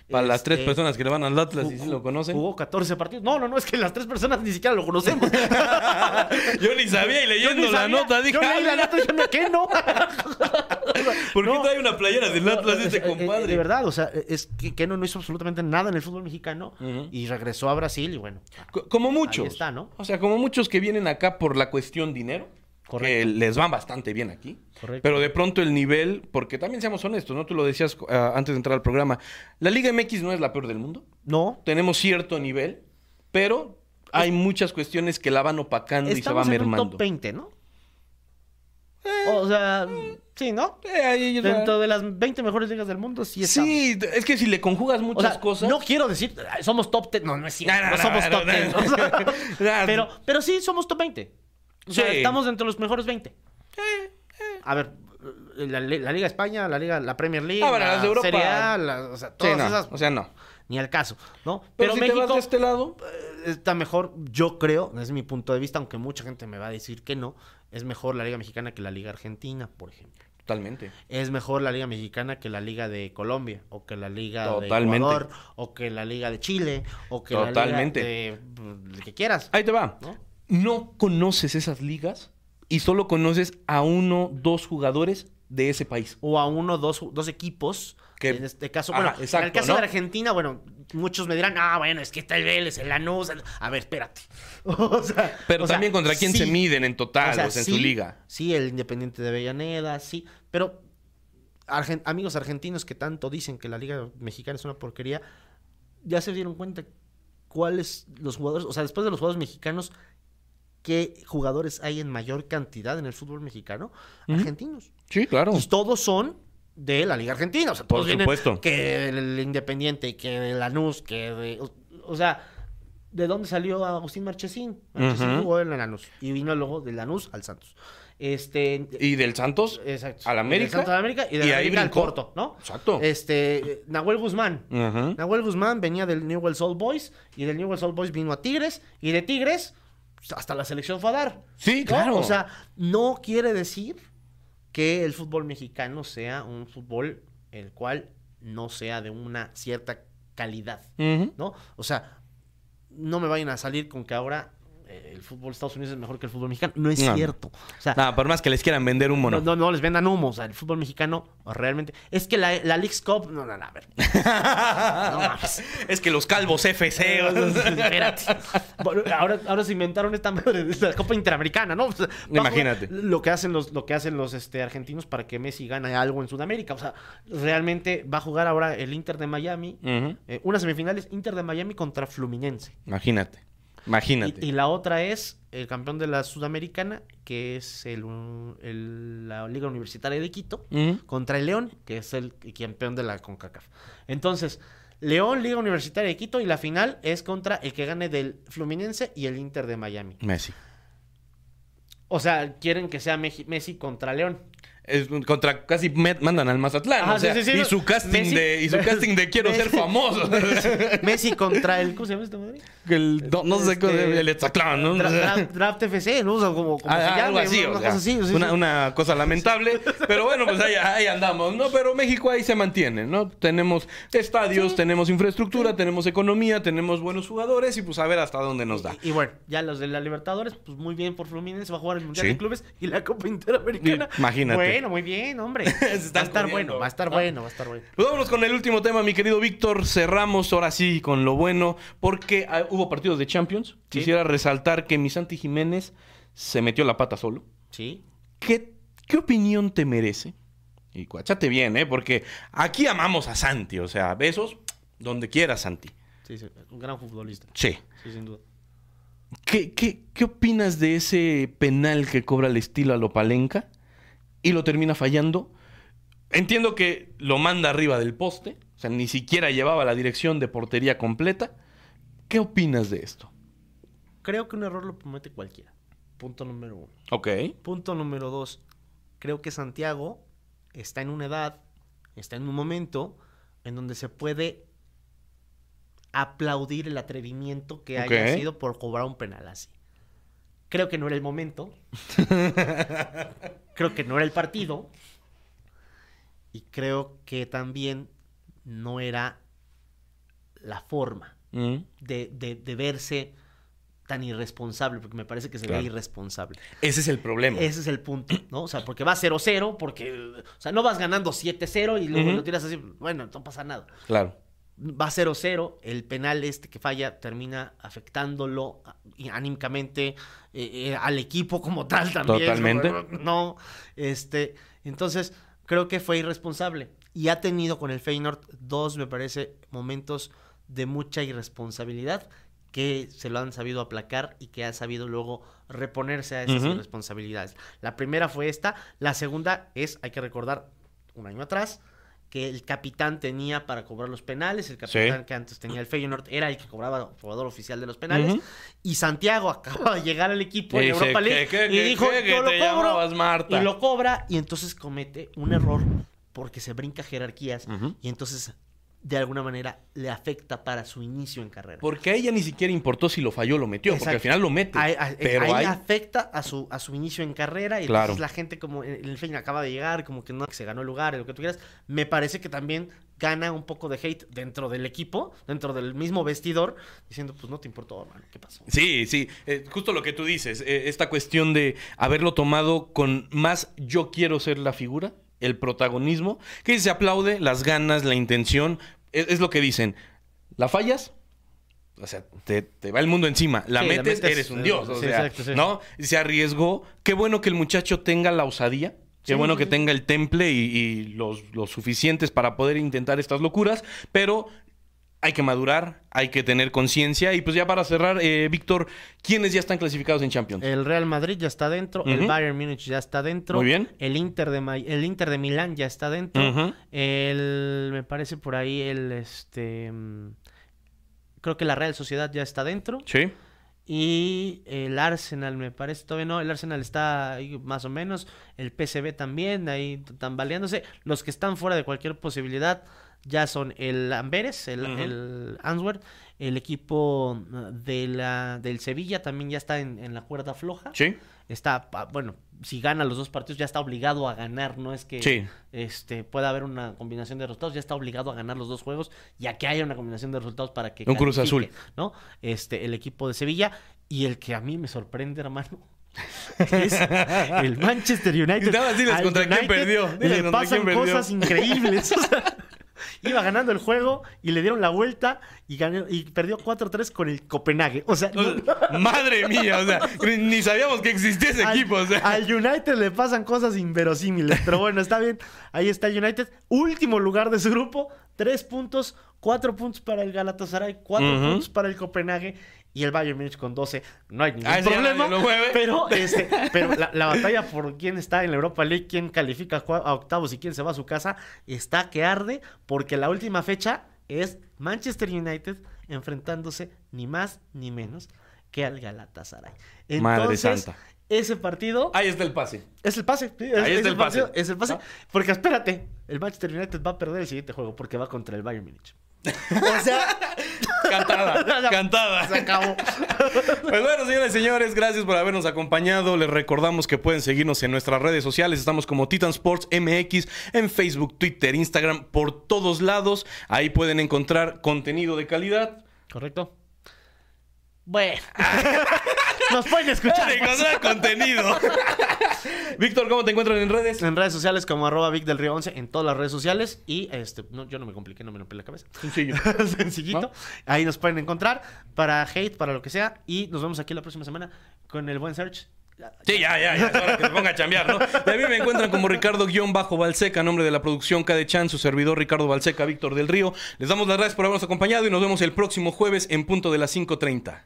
Para las tres Este, personas que le van al Atlas y sí lo conocen. Jugó 14 partidos. No, no, no, es que las tres personas ni siquiera lo conocemos. Yo ni sabía y leyendo la nota dije, Yo leí la "Ah, nota "¿Me qué no? ¿por qué No. trae una playera del Atlas ese Eh, eh, compadre? De verdad, o sea, es que Keno no hizo absolutamente nada en el fútbol mexicano y regresó a Brasil y bueno. Co- Como muchos. Ahí está, ¿no? O sea, como muchos que vienen acá por la cuestión dinero. Que les van bastante bien aquí. Correcto. Pero de pronto el nivel, porque también seamos honestos, ¿no? Tú lo decías ah, antes de entrar al programa. La Liga MX no es la peor del mundo. No. Tenemos cierto nivel, pero hay muchas cuestiones que la van opacando y se va Estamos en un mermando. top 20, ¿no? o sea, sí, ¿no? Eh, Dentro de las 20 mejores ligas del mundo, sí estamos. Sí, es que si le conjugas O muchas sea, cosas. no quiero decir, "Ay, somos top 10. No, no es cierto. No, No, no, somos top no, 10. no. o sea, Ya. pero, pero sí, somos top 20. O sea, Sí. estamos dentro de los mejores 20. A ver, la, la Liga España, la Liga, la Premier League, Ah, bueno, la las de Europa. Serie A, la- o sea, todas no, esas, O sea, no. ni al caso, ¿no? Pero, Pero, si te México vas de este lado. eh, está mejor, yo creo, desde mi punto de vista, aunque mucha gente me va a decir que no, es mejor la Liga Mexicana que la Liga Argentina, por ejemplo. Totalmente. Es mejor la Liga Mexicana que la Liga de Colombia, o que la Liga Totalmente. de Ecuador, o que la Liga de Chile, o que Totalmente. la Liga de que quieras. Ahí te va. ¿No? ¿No conoces esas ligas y solo conoces a uno, dos jugadores de ese país. O a uno, dos, dos equipos. Que- En este caso, Ajá, bueno, en el caso ¿no? de Argentina, bueno, muchos me dirán, ah, bueno, es que está el Vélez, el Lanús. el-". A ver, espérate. O sea, Pero o sea, también contra quién se miden en total, o sea, sea, en sí, su liga. Sí, el Independiente de Avellaneda, sí. Pero argen- amigos argentinos que tanto dicen que la Liga Mexicana es una porquería, ya se dieron cuenta cuáles los jugadores, o sea, después de los jugadores mexicanos, qué jugadores hay en mayor cantidad en el fútbol mexicano, argentinos. Sí, claro. Y todos son de la Liga Argentina. O sea, Por todos vienen supuesto. Que el Independiente, que de Lanús, que de. O, o sea, ¿de dónde salió Agustín Marchesín? Marchesín jugó en la Lanús. Y vino luego de Lanús al Santos. Este. Y del Santos Exacto. al América. Del Santos al América y de y América al. Porto, ¿no? Exacto. Este. Nahuel Guzmán. Ujú. Nahuel Guzmán venía del Newell's Old Boys y del Newell's Old Boys vino a Tigres y de Tigres hasta la selección fue a dar. Sí, ¿no? claro. O sea, no quiere decir que el fútbol mexicano sea un fútbol el cual no sea de una cierta calidad. ¿no? O sea, no me vayan a salir con que ahora el fútbol de Estados Unidos es mejor que el fútbol mexicano. No es No. cierto. O sea, Nada, por más que les quieran vender humo, no, no. no, no les vendan humo. O sea, el fútbol mexicano realmente... Es que la, la League's Cup... No, no, no, a ver. No mames. es que los calvos FC. Espérate. Bueno, ahora, ahora se inventaron esta madre de la Copa Interamericana, ¿no? O sea, Imagínate. Lo que hacen los, lo que hacen los este, argentinos para que Messi gane algo en Sudamérica. O sea, realmente va a jugar ahora el Inter de Miami. Ujú. eh, unas semifinales Inter de Miami contra Fluminense. Imagínate. Imagínate. Y, y la otra es el campeón de la Sudamericana, que es el, el- la Liga Universitaria de Quito contra el León, que es el campeón de la CONCACAF. Entonces, León, Liga Universitaria de Quito, y la final es contra el que gane del Fluminense y el Inter de Miami. Messi. O sea, quieren que sea Messi contra León. Es contra casi met- mandan al Mazatlán. Ajá, o sea, sí, sí, sí, y su casting Messi- de y su casting de quiero ser famoso. Messi contra el. ¿Cómo se llama esta madre? El- no, no sé Este, cómo el ¿no? Dra- Draft, Draft FC, ¿no? O sea, como, como Ah, se llame, algo así, una o cosa sea, así, sí, sí. una, una cosa lamentable, pero bueno, pues ahí, ahí andamos, ¿no? Pero México ahí se mantiene, ¿no? Tenemos estadios, tenemos infraestructura, tenemos economía, tenemos buenos jugadores y pues a ver hasta dónde nos da. Y, y bueno, ya los de la Libertadores, pues muy bien por Fluminense, va a jugar el Mundial Sí. de Clubes y la Copa Interamericana. Imagínate. Bueno, muy bien, hombre. Va a estar bueno, va a estar ¿no? bueno, va a estar bueno. Pues vámonos con el último tema, mi querido Víctor. Cerramos ahora sí con lo bueno, porque ah, hubo partidos de Champions. Sí. Quisiera resaltar que mi Santi Jiménez se metió la pata solo. Sí. ¿Qué, qué opinión te merece? Y cuáchate bien, ¿eh? Porque aquí amamos a Santi, o sea, besos donde quieras, Santi. Sí, sí, un gran futbolista. Sí. Sí, sin duda. ¿Qué, qué, qué opinas de ese penal que cobra el estilo a Lopalenca y lo termina fallando? Entiendo que lo manda arriba del poste, o sea, ni siquiera llevaba la dirección de portería completa. ¿Qué opinas de esto? Creo que un error lo comete cualquiera. Punto número uno. Ok. Punto número dos. Creo que Santiago está en una edad, está en un momento en donde se puede aplaudir el atrevimiento que haya sido por cobrar un penal así. Creo que no era el momento. creo que no era el partido. Y creo que también no era la forma Mm. de, de- de verse tan irresponsable, porque me parece que se Claro. ve irresponsable. Ese es el problema. Ese es el punto, ¿no? O sea, porque va 0-0, porque, o sea, no vas ganando 7-0 y luego lo tiras así, bueno, no pasa nada. Claro. Va 0-0, el penal este que falla termina afectándolo a- y anímicamente eh, eh, al equipo como tal también. Totalmente. No, este, entonces creo que fue irresponsable y ha tenido con el Feyenoord dos, me parece, momentos de mucha irresponsabilidad que se lo han sabido aplacar y que ha sabido luego reponerse a esas irresponsabilidades. La primera fue esta, la segunda es, hay que recordar, un año atrás, que el capitán tenía para cobrar los penales, el capitán que antes tenía el Feyenoord era el que cobraba jugador oficial de los penales, y Santiago acaba de llegar al equipo en Dice, Europa League ¿qué, qué, y dijo, que yo lo cobro, Marta? y lo cobra, y entonces comete un error porque se brinca jerarquías, y entonces de alguna manera le afecta para su inicio en carrera. Porque a ella ni siquiera importó si lo falló o lo metió, porque al final lo mete. Pero hay... afecta a su, a su inicio en carrera y Claro. entonces la gente como el el Feyenoord acaba de llegar, como que no, que se ganó el lugar, lo que tú quieras, me parece que también gana un poco de hate dentro del equipo, dentro del mismo vestidor, diciendo, pues no te importó, hermano, ¿qué pasó? Sí, sí, eh, justo lo que tú dices, eh, esta cuestión de haberlo tomado con más yo quiero ser la figura, el protagonismo, que se aplaude las ganas, la intención, es, es lo que dicen, la fallas, o sea, te, te va el mundo encima, la Sí, la metes, eres un eh, dios, o sí, sea, exacto, sí. ¿no? Se arriesgó, qué bueno que el muchacho tenga la osadía. Qué bueno que tenga el temple y, y los, los suficientes para poder intentar estas locuras, pero hay que madurar, hay que tener conciencia. Y pues ya para cerrar, eh, Víctor, ¿quiénes ya están clasificados en Champions? El Real Madrid ya está dentro, el. Bayern Múnich ya está dentro, Muy bien. el Inter de Ma- el Inter de Milán ya está dentro, el me parece por ahí el este mm, creo que la Real Sociedad ya está dentro. Sí. Y el Arsenal, me parece, todavía no. El Arsenal está ahí más o menos. El PSV también, ahí tambaleándose. Los que están fuera de cualquier posibilidad ya son el Amberes, el, Ujú. el Answer. El equipo uh, de la, del Sevilla también ya está en, en la cuerda floja. Sí. Está, bueno, si gana los dos partidos ya está obligado a ganar. No es que Sí. este, pueda haber una combinación de resultados. Ya está obligado a ganar los dos juegos. Ya que haya una combinación de resultados para que Un Cruz Azul. ¿no? Este, el equipo de Sevilla y el que a mí me sorprende, hermano. Es el Manchester United. Nada diles contra quién perdió. Diles Le pasan quién perdió. cosas increíbles. O sea, iba ganando el juego y le dieron la vuelta y, ganó, y perdió 4-3 con el Copenhague. O sea, O Madre mía, o sea, ni- sabíamos que existía ese al, equipo. O sea. al United le pasan cosas inverosímiles. Pero bueno, está bien. Ahí está el United. Último lugar de su grupo. Tres puntos. Cuatro puntos para el Galatasaray. Cuatro Ujú. puntos para el Copenhague. Y el Bayern Múnich con 12. No hay ningún Ah, problema. nadie lo mueve. Pero, este, pero la, la batalla por quién está en la Europa League, quién califica a octavos y quién se va a su casa, está que arde. Porque la última fecha es Manchester United enfrentándose ni más ni menos que al Galatasaray. Madre Entonces, santa. ese partido Ahí está el pase. es el pase. es, Ahí es está el pase. partido, Es el pase. ¿No? Porque espérate, el Manchester United va a perder el siguiente juego porque va contra el Bayern Múnich. O sea, Cantada, cantada. se acabó. Pues bueno, señoras y señores, gracias por habernos acompañado. Les recordamos que pueden seguirnos en nuestras redes sociales. Estamos como Titan Sports MX en Facebook, Twitter, Instagram, por todos lados. Ahí pueden encontrar contenido de calidad. Correcto. Bueno. Nos pueden escuchar. Encontrar contenido. Víctor, ¿cómo te encuentran en redes? En redes sociales como arroba Vic del Río 11 en todas las redes sociales. Y este, no, yo no me compliqué, no me rompí la cabeza. Sencillo. Sencillito. ¿No? Ahí nos pueden encontrar para hate, para lo que sea. Y nos vemos aquí la próxima semana con el buen search. Sí, ya, ya, ya. Es hora que se ponga a chambear, ¿no? Y a mí me encuentran como Ricardo-Balseca, nombre de la producción Chan, su servidor Ricardo Balseca, Víctor del Río. Les damos las gracias por habernos acompañado y nos vemos el próximo jueves en punto de las 5.30.